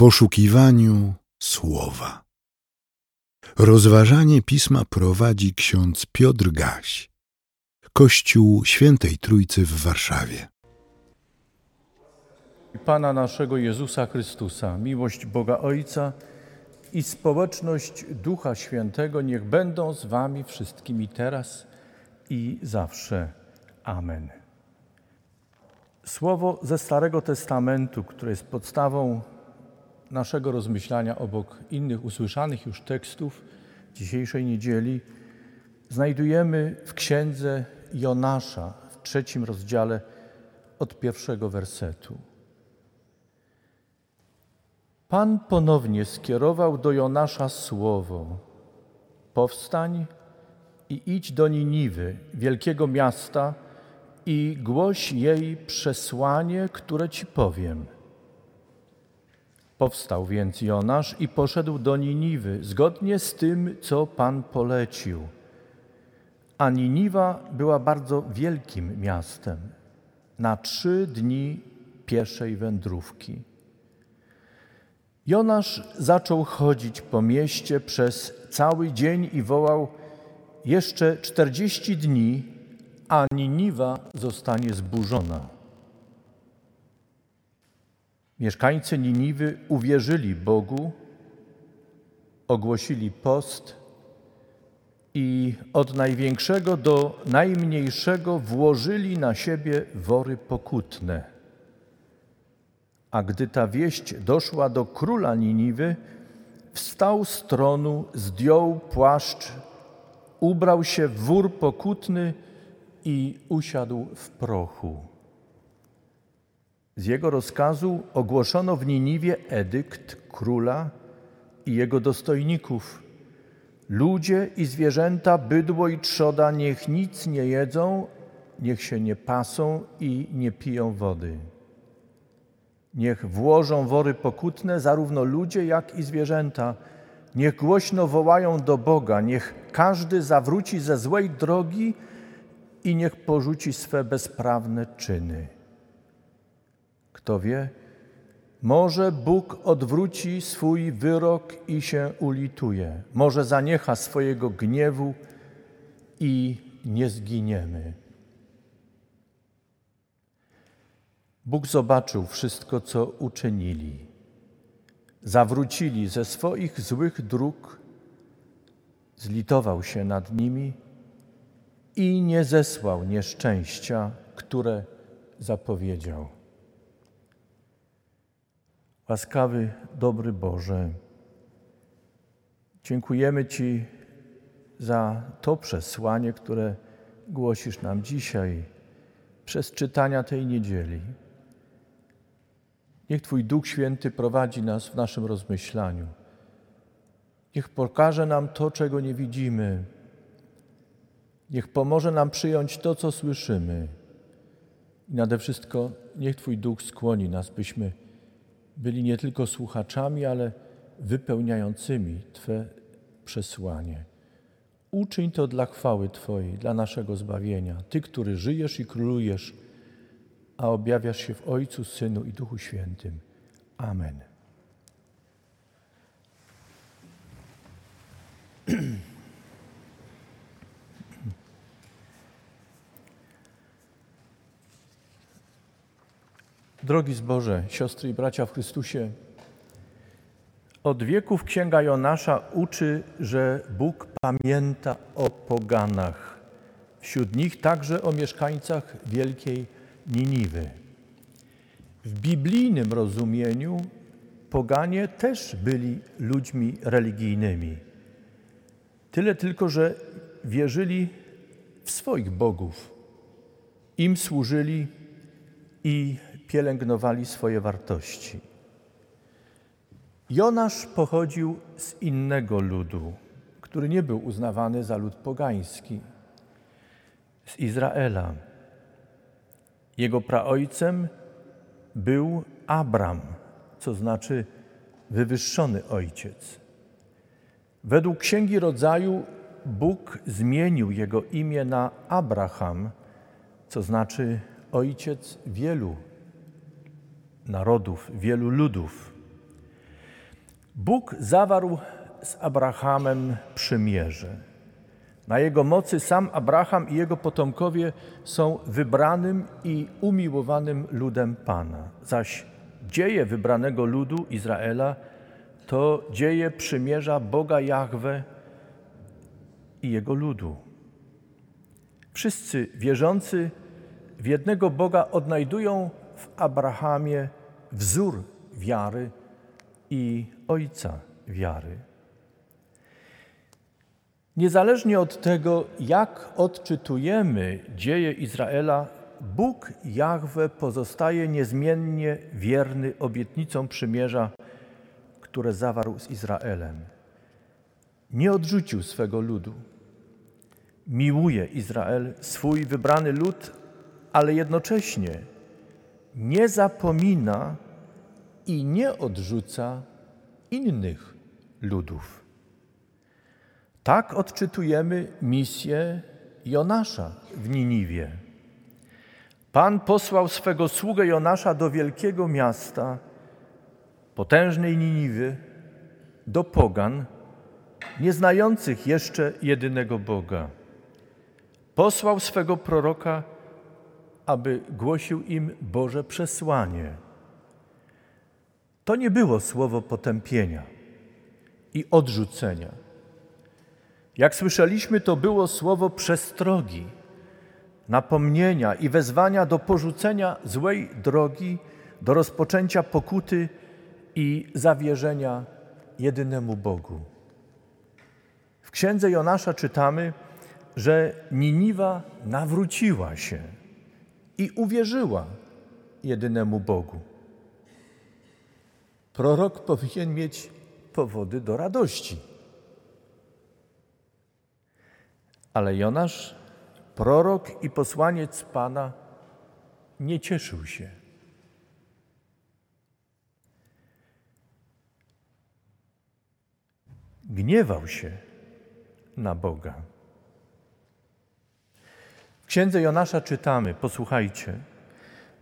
poszukiwaniu słowa. Rozważanie pisma prowadzi ksiądz Piotr Gaś, Kościół Świętej Trójcy w Warszawie. Pana naszego Jezusa Chrystusa, miłość Boga Ojca i społeczność Ducha Świętego niech będą z Wami wszystkimi teraz i zawsze. Amen. Słowo ze Starego Testamentu, które jest podstawą naszego rozmyślania obok innych usłyszanych już tekstów dzisiejszej niedzieli, znajdujemy w księdze Jonasza w trzecim rozdziale od pierwszego wersetu. Pan ponownie skierował do Jonasza słowo: Powstań i idź do Niniwy, wielkiego miasta, i głoś jej przesłanie, które ci powiem. Powstał więc Jonasz i poszedł do Niniwy, zgodnie z tym, co Pan polecił. A Niniwa była bardzo wielkim miastem, na trzy dni pieszej wędrówki. Jonasz zaczął chodzić po mieście przez cały dzień i wołał: Jeszcze czterdzieści dni, a Niniwa zostanie zburzona. Mieszkańcy Niniwy uwierzyli Bogu, ogłosili post i od największego do najmniejszego włożyli na siebie wory pokutne. A gdy ta wieść doszła do króla Niniwy, wstał z tronu, zdjął płaszcz, ubrał się w wór pokutny i usiadł w prochu. Z jego rozkazu ogłoszono w Niniwie edykt króla i jego dostojników. Ludzie i zwierzęta, bydło i trzoda niech nic nie jedzą, niech się nie pasą i nie piją wody. Niech włożą wory pokutne zarówno ludzie, jak i zwierzęta. Niech głośno wołają do Boga, niech każdy zawróci ze złej drogi i niech porzuci swe bezprawne czyny. Kto wie, może Bóg odwróci swój wyrok i się ulituje, może zaniecha swojego gniewu i nie zginiemy. Bóg zobaczył wszystko, co uczynili. Zawrócili ze swoich złych dróg, zlitował się nad nimi i nie zesłał nieszczęścia, które zapowiedział. Łaskawy, dobry Boże, dziękujemy Ci za to przesłanie, które głosisz nam dzisiaj przez czytania tej niedzieli. Niech Twój Duch Święty prowadzi nas w naszym rozmyślaniu. Niech pokaże nam to, czego nie widzimy. Niech pomoże nam przyjąć to, co słyszymy. I nade wszystko niech Twój Duch skłoni nas, byśmy byli nie tylko słuchaczami, ale wypełniającymi Twe przesłanie. Uczyń to dla chwały Twojej, dla naszego zbawienia. Ty, który żyjesz i królujesz, a objawiasz się w Ojcu, Synu i Duchu Świętym. Amen. Drogi zboże, siostry i bracia w Chrystusie, od wieków Księga Jonasza uczy, że Bóg pamięta o poganach, wśród nich także o mieszkańcach wielkiej Niniwy. W biblijnym rozumieniu poganie też byli ludźmi religijnymi. Tyle tylko, że wierzyli w swoich bogów, im służyli i pielęgnowali swoje wartości. Jonasz pochodził z innego ludu, który nie był uznawany za lud pogański, z Izraela. Jego praojcem był Abram, co znaczy wywyższony ojciec. Według Księgi Rodzaju Bóg zmienił jego imię na Abraham, co znaczy ojciec wielu narodów, wielu ludów. Bóg zawarł z Abrahamem przymierze. Na jego mocy sam Abraham i jego potomkowie są wybranym i umiłowanym ludem Pana, zaś dzieje wybranego ludu Izraela to dzieje przymierza Boga Jahwe i jego ludu. Wszyscy wierzący w jednego Boga odnajdują w Abrahamie wzór wiary i ojca wiary. Niezależnie od tego, jak odczytujemy dzieje Izraela, Bóg Jahwe pozostaje niezmiennie wierny obietnicom przymierza, które zawarł z Izraelem. Nie odrzucił swego ludu. Miłuje Izrael, swój wybrany lud, ale jednocześnie nie zapomina i nie odrzuca innych ludów. Tak odczytujemy misję Jonasza w Niniwie. Pan posłał swego sługę Jonasza do wielkiego miasta, potężnej Niniwy, do pogan, nieznających jeszcze jedynego Boga. Posłał swego proroka, aby głosił im Boże przesłanie. To nie było słowo potępienia i odrzucenia. Jak słyszeliśmy, to było słowo przestrogi, napomnienia i wezwania do porzucenia złej drogi, do rozpoczęcia pokuty i zawierzenia jedynemu Bogu. W księdze Jonasza czytamy, że Niniwa nawróciła się i uwierzyła jedynemu Bogu. Prorok powinien mieć powody do radości. Ale Jonasz, prorok i posłaniec Pana, nie cieszył się. Gniewał się na Boga. Księdze Jonasza czytamy, posłuchajcie.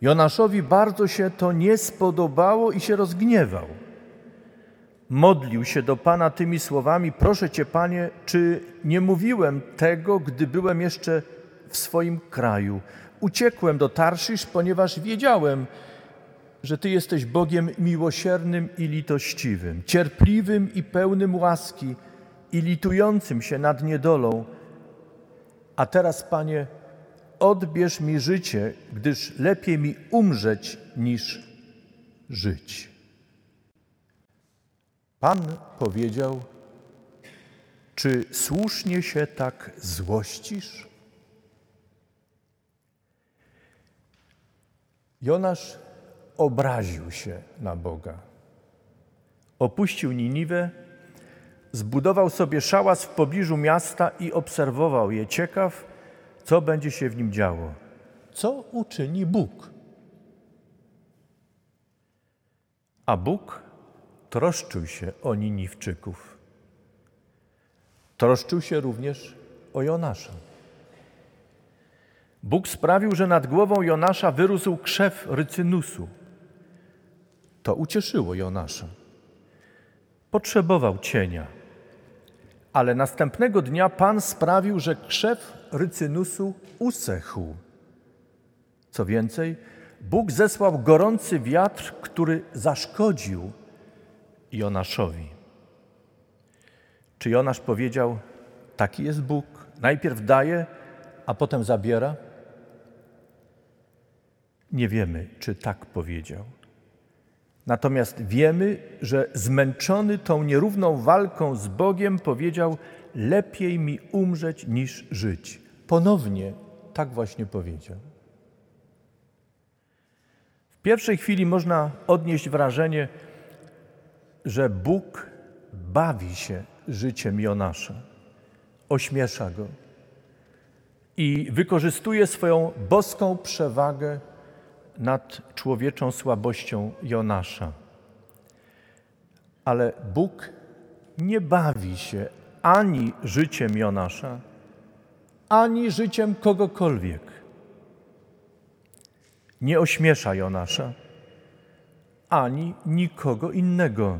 Jonaszowi bardzo się to nie spodobało i się rozgniewał. Modlił się do Pana tymi słowami: Proszę Cię, Panie, czy nie mówiłem tego, gdy byłem jeszcze w swoim kraju? Uciekłem do Tarszysz, ponieważ wiedziałem, że Ty jesteś Bogiem miłosiernym i litościwym, cierpliwym i pełnym łaski i litującym się nad niedolą. A teraz, Panie, odbierz mi życie, gdyż lepiej mi umrzeć niż żyć. Pan powiedział: Czy słusznie się tak złościsz? Jonasz obraził się na Boga. Opuścił Niniwę, zbudował sobie szałas w pobliżu miasta i obserwował je, ciekaw, co będzie się w nim działo. Co uczyni Bóg? A Bóg troszczył się o Niniwczyków. Troszczył się również o Jonasza. Bóg sprawił, że nad głową Jonasza wyrósł krzew rycynusu. To ucieszyło Jonasza. Potrzebował cienia. Ale następnego dnia Pan sprawił, że krzew rycynusu usechł. Co więcej, Bóg zesłał gorący wiatr, który zaszkodził Jonaszowi. Czy Jonasz powiedział: Taki jest Bóg, najpierw daje, a potem zabiera? Nie wiemy, czy tak powiedział. Natomiast wiemy, że zmęczony tą nierówną walką z Bogiem powiedział: Lepiej mi umrzeć niż żyć. Ponownie tak właśnie powiedział. W pierwszej chwili można odnieść wrażenie, że Bóg bawi się życiem Jonasza, ośmiesza go i wykorzystuje swoją boską przewagę nad człowieczą słabością Jonasza. Ale Bóg nie bawi się ani życiem Jonasza, ani życiem kogokolwiek. Nie ośmiesza Jonasza, ani nikogo innego.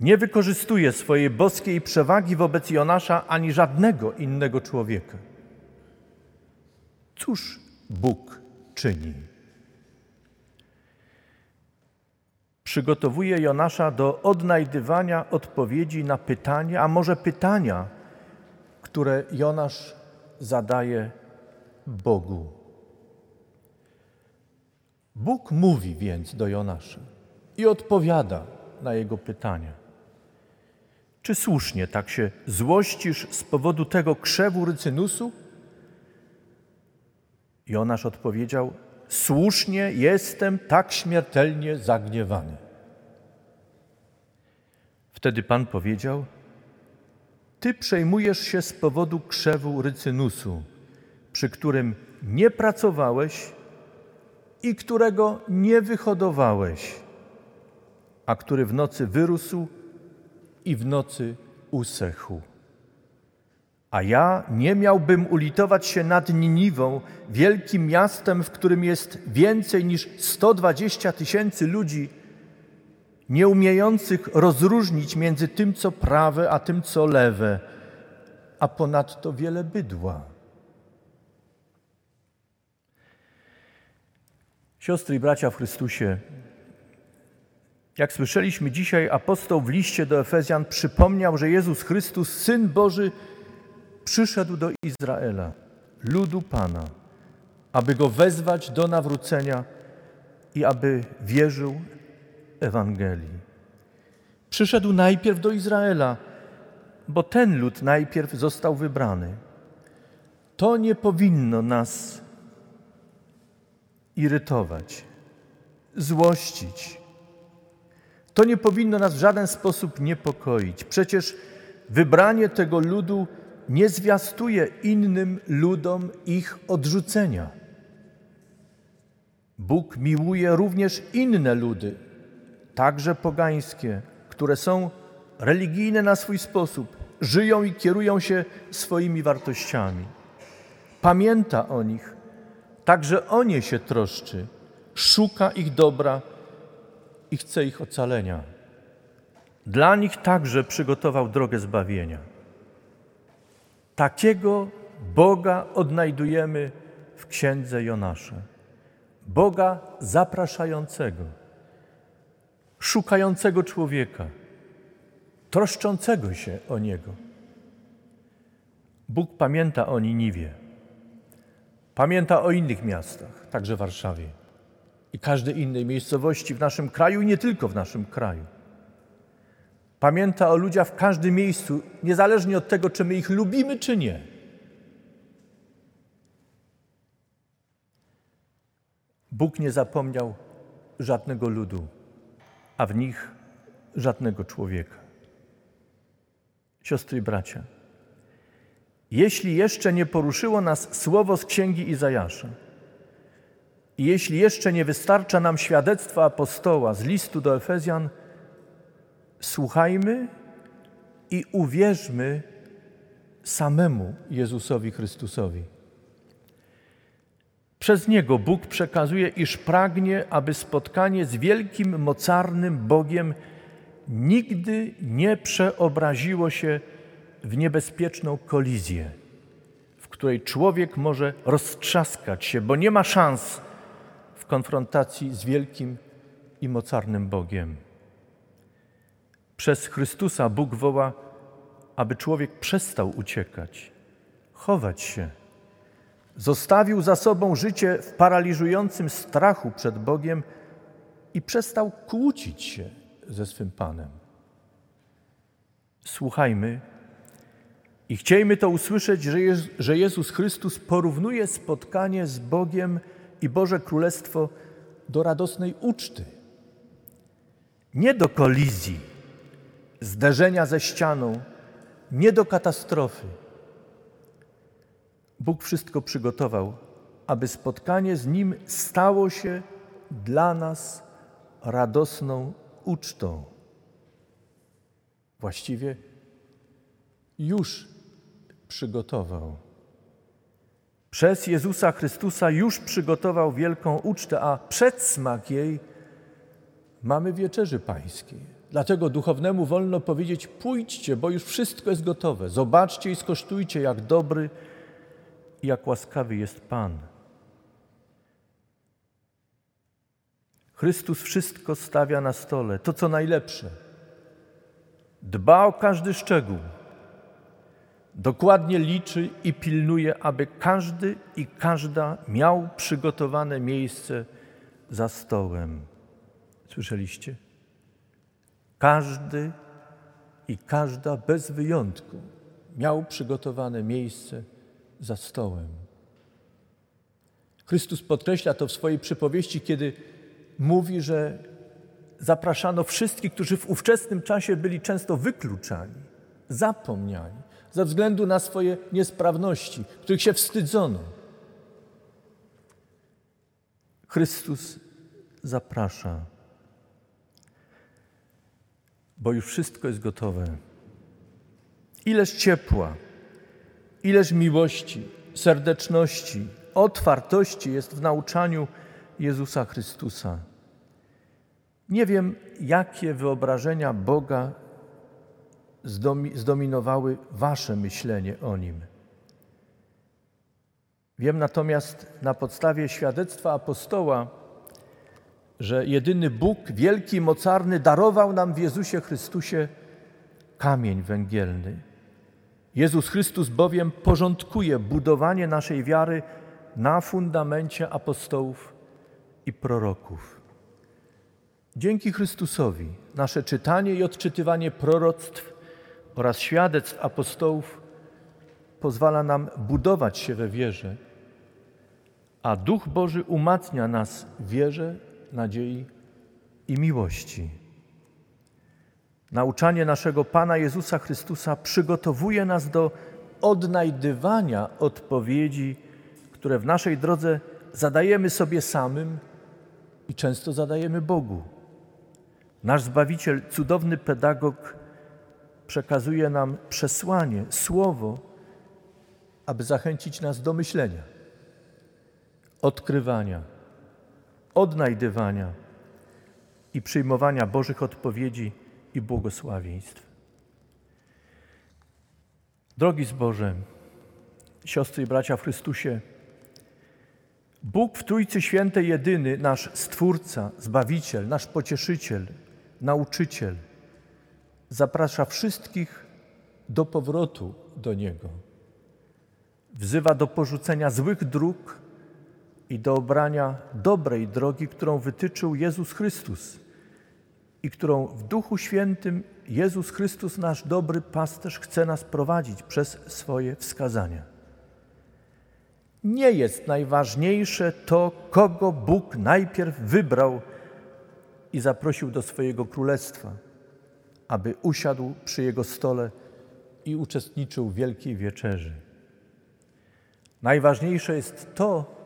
nie wykorzystuje swojej boskiej przewagi wobec Jonasza ani żadnego innego człowieka. Cóż Bóg czyni? Przygotowuje Jonasza do odnajdywania odpowiedzi na pytania, a może pytania, które Jonasz zadaje Bogu. Bóg mówi więc do Jonasza i odpowiada na jego pytania. Czy słusznie tak się złościsz z powodu tego krzewu rycynusu? Jonasz odpowiedział: Słusznie jestem tak śmiertelnie zagniewany. Wtedy Pan powiedział: Ty przejmujesz się z powodu krzewu rycynusu, przy którym nie pracowałeś i którego nie wyhodowałeś, a który w nocy wyrósł i w nocy usechł. A ja nie miałbym ulitować się nad Niniwą, wielkim miastem, w którym jest więcej niż 120 tysięcy ludzi, nie umiejących rozróżnić między tym, co prawe, a tym, co lewe, a ponadto wiele bydła. Siostry i bracia w Chrystusie, jak słyszeliśmy dzisiaj, apostoł w liście do Efezjan przypomniał, że Jezus Chrystus, Syn Boży, przyszedł do Izraela, ludu Pana, aby go wezwać do nawrócenia i aby wierzył Ewangelii. Przyszedł najpierw do Izraela, bo ten lud najpierw został wybrany. To nie powinno nas irytować, złościć. To nie powinno nas w żaden sposób niepokoić. Przecież wybranie tego ludu nie zwiastuje innym ludom ich odrzucenia. Bóg miłuje również inne ludy, także pogańskie, które są religijne na swój sposób, żyją i kierują się swoimi wartościami. Pamięta o nich, także o nie się troszczy, szuka ich dobra i chce ich ocalenia. Dla nich także przygotował drogę zbawienia. Takiego Boga odnajdujemy w księdze Jonasza. Boga zapraszającego, szukającego człowieka, troszczącego się o niego. Bóg pamięta o Niniwie, pamięta o innych miastach, także Warszawie i każdej innej miejscowości w naszym kraju i nie tylko w naszym kraju. Pamięta o ludziach w każdym miejscu, niezależnie od tego, czy my ich lubimy, czy nie. Bóg nie zapomniał żadnego ludu, a w nich żadnego człowieka. Siostry i bracia, jeśli jeszcze nie poruszyło nas słowo z księgi Izajasza, i jeśli jeszcze nie wystarcza nam świadectwa apostoła z listu do Efezjan, słuchajmy i uwierzmy samemu Jezusowi Chrystusowi. Przez Niego Bóg przekazuje, iż pragnie, aby spotkanie z wielkim, mocarnym Bogiem nigdy nie przeobraziło się w niebezpieczną kolizję, w której człowiek może roztrzaskać się, bo nie ma szans w konfrontacji z wielkim i mocarnym Bogiem. Przez Chrystusa Bóg woła, aby człowiek przestał uciekać, chować się. Zostawił za sobą życie w paraliżującym strachu przed Bogiem i przestał kłócić się ze swym Panem. Słuchajmy i chciejmy to usłyszeć, że Jezus Chrystus porównuje spotkanie z Bogiem i Boże Królestwo do radosnej uczty, nie do kolizji zderzenia ze ścianą, nie do katastrofy. Bóg wszystko przygotował, aby spotkanie z Nim stało się dla nas radosną ucztą. Właściwie już przygotował. Przez Jezusa Chrystusa już przygotował wielką ucztę, a przedsmak jej mamy wieczerzy pańskiej Dlatego duchownemu wolno powiedzieć: pójdźcie, bo już wszystko jest gotowe. Zobaczcie i skosztujcie, jak dobry i jak łaskawy jest Pan. Chrystus wszystko stawia na stole, to co najlepsze. Dba o każdy szczegół. Dokładnie liczy i pilnuje, aby każdy i każda miał przygotowane miejsce za stołem. Słyszeliście? Każdy i każda bez wyjątku miał przygotowane miejsce za stołem. Chrystus podkreśla to w swojej przypowieści, kiedy mówi, że zapraszano wszystkich, którzy w ówczesnym czasie byli często wykluczani, zapomniani, ze względu na swoje niesprawności, których się wstydzono. Chrystus zaprasza, bo już wszystko jest gotowe. Ileż ciepła, ileż miłości, serdeczności, otwartości jest w nauczaniu Jezusa Chrystusa. Nie wiem, jakie wyobrażenia Boga zdominowały Wasze myślenie o Nim. Wiem natomiast na podstawie świadectwa apostoła, że jedyny Bóg, wielki i mocarny, darował nam w Jezusie Chrystusie kamień węgielny. Jezus Chrystus bowiem porządkuje budowanie naszej wiary na fundamencie apostołów i proroków. Dzięki Chrystusowi nasze czytanie i odczytywanie proroctw oraz świadectw apostołów pozwala nam budować się we wierze, a Duch Boży umacnia nas w wierze, nadziei i miłości. Nauczanie naszego Pana Jezusa Chrystusa przygotowuje nas do odnajdywania odpowiedzi, które w naszej drodze zadajemy sobie samym i często zadajemy Bogu. Nasz Zbawiciel, cudowny pedagog, przekazuje nam przesłanie, słowo, aby zachęcić nas do myślenia, odkrywania, odnajdywania i przyjmowania Bożych odpowiedzi i błogosławieństw. Drogi zboże, siostry i bracia w Chrystusie, Bóg w Trójcy Świętej jedyny, nasz Stwórca, Zbawiciel, nasz Pocieszyciel, Nauczyciel, zaprasza wszystkich do powrotu do Niego. Wzywa do porzucenia złych dróg i do obrania dobrej drogi, którą wytyczył Jezus Chrystus i którą w Duchu Świętym Jezus Chrystus, nasz dobry pasterz, chce nas prowadzić przez swoje wskazania. Nie jest najważniejsze to, kogo Bóg najpierw wybrał i zaprosił do swojego królestwa, aby usiadł przy jego stole i uczestniczył w wielkiej wieczerzy. Najważniejsze jest to,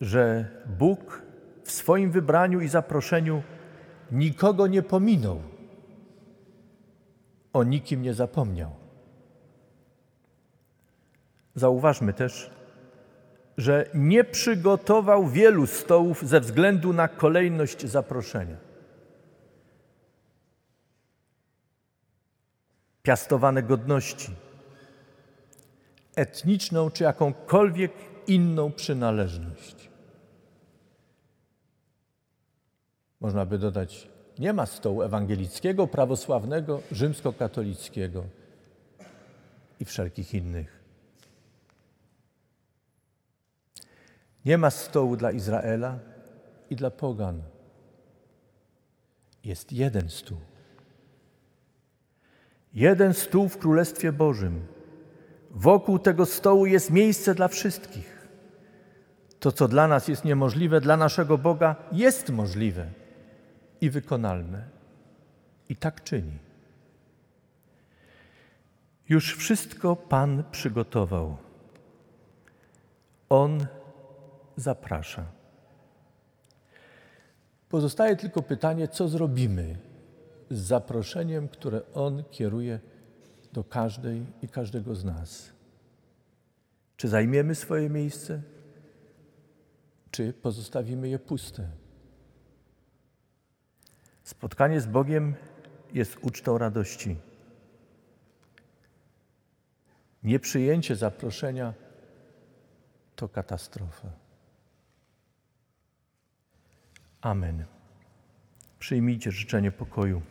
że Bóg w swoim wybraniu i zaproszeniu nikogo nie pominął, o nikim nie zapomniał. Zauważmy też, że nie przygotował wielu stołów ze względu na kolejność zaproszenia. Piastowane godności, etniczną czy jakąkolwiek inną przynależność. Można by dodać, nie ma stołu ewangelickiego, prawosławnego, rzymskokatolickiego i wszelkich innych. Nie ma stołu dla Izraela i dla Pogan. Jest jeden stół. Jeden stół w Królestwie Bożym. Wokół tego stołu jest miejsce dla wszystkich. To, co dla nas jest niemożliwe, dla naszego Boga jest możliwe i wykonalne. I tak czyni. Już wszystko Pan przygotował. On zaprasza. Pozostaje tylko pytanie, co zrobimy z zaproszeniem, które On kieruje do każdej i każdego z nas. Czy zajmiemy swoje miejsce, czy pozostawimy je puste? Spotkanie z Bogiem jest ucztą radości. Nieprzyjęcie zaproszenia to katastrofa. Amen. Przyjmijcie życzenie pokoju.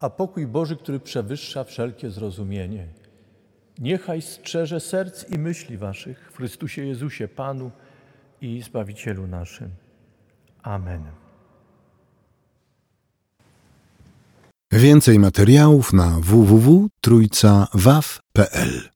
A pokój Boży, który przewyższa wszelkie zrozumienie, niechaj strzeże serc i myśli waszych w Chrystusie Jezusie, Panu i Zbawicielu naszym. Amen. Więcej materiałów na www.trójcawaw.pl